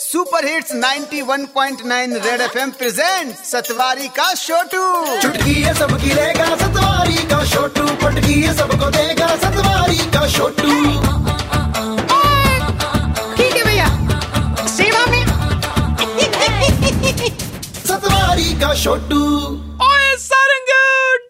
Super hits 91.9 red FM present Satwari का छोटू चुटकी है सबकी रहेगा सतवारी का छोटू पटकी है सबको देगा सतवारी का छोटू ठीक है भैया। सेवा में। सतवारी का छोटू ओए सारंग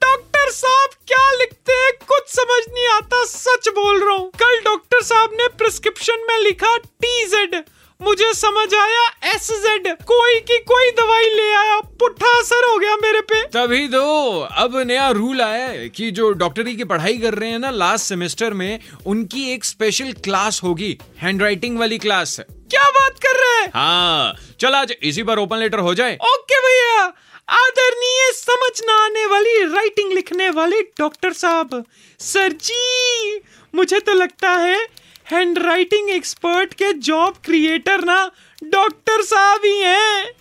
डॉक्टर साहब क्या लिखते हैं? कुछ समझ नहीं आता सच बोल रहा हूँ। कल डॉक्टर साहब ने प्रिस्क्रिप्शन में लिखा टी जेड मुझे समझ आया एस जेड कोई की कोई दवाई ले आया पुट्ठा असर हो गया मेरे पे। तभी तो अब नया रूल आया है कि जो डॉक्टरी की पढ़ाई कर रहे हैं ना लास्ट सेमेस्टर में उनकी एक स्पेशल क्लास होगी हैंडराइटिंग वाली क्लास क्या बात कर रहे हैं? हाँ चल आज इसी पर ओपन लेटर हो जाए। ओके भैया आदरणीय समझ ना आने वाली राइटिंग लिखने वाले डॉक्टर साहब। सर जी मुझे तो लगता है हैंड राइटिंग एक्सपर्ट के जॉब क्रिएटर ना डॉक्टर साहब ही हैं।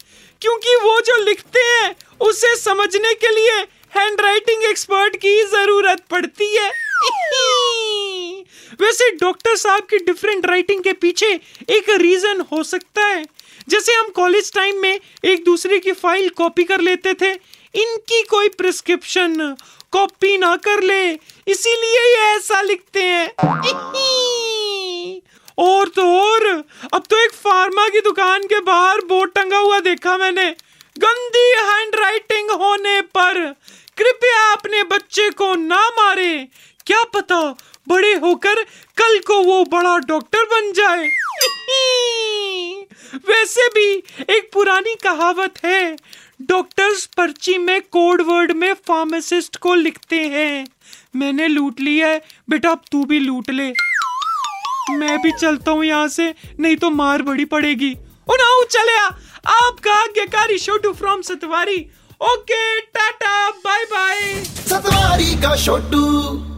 क्योंकि वो जो लिखते हैं, उसे समझने के लिए हैंडराइटिंग एक्सपर्ट की ज़रूरत पड़ती है। वैसे डॉक्टर साहब की डिफरेंट राइटिंग के पीछे एक रीजन हो सकता है। जैसे हम कॉलेज टाइम में एक दूसरे की फ़ाइल कॉपी कर लेते थे, इनकी कोई प्रिस्क्रिप्शन कॉपी ना कर ले, इसीलिए ये ऐसा लिखते हैं और तो और अब एक की दुकान के बाहर बोर्ड टंगा हुआ देखा मैंने। गंदी हैंड राइटिंग होने पर कृपया अपने बच्चे को ना मारे। क्या पता बड़े होकर कल को वो बड़ा डॉक्टर बन जाए। वैसे भी एक पुरानी कहावत है, डॉक्टर्स पर्ची में कोड वर्ड में फार्मासिस्ट को लिखते हैं। मैंने लूट लिया है, बेटा अब तू भी लूट ले। मैं भी चलता हूँ यहाँ से, नहीं तो मार बड़ी पड़ेगी। ओ चले आपका आज्ञाकारी Chhotu from Satwari. Okay, tata bye bye Satwari का छोटू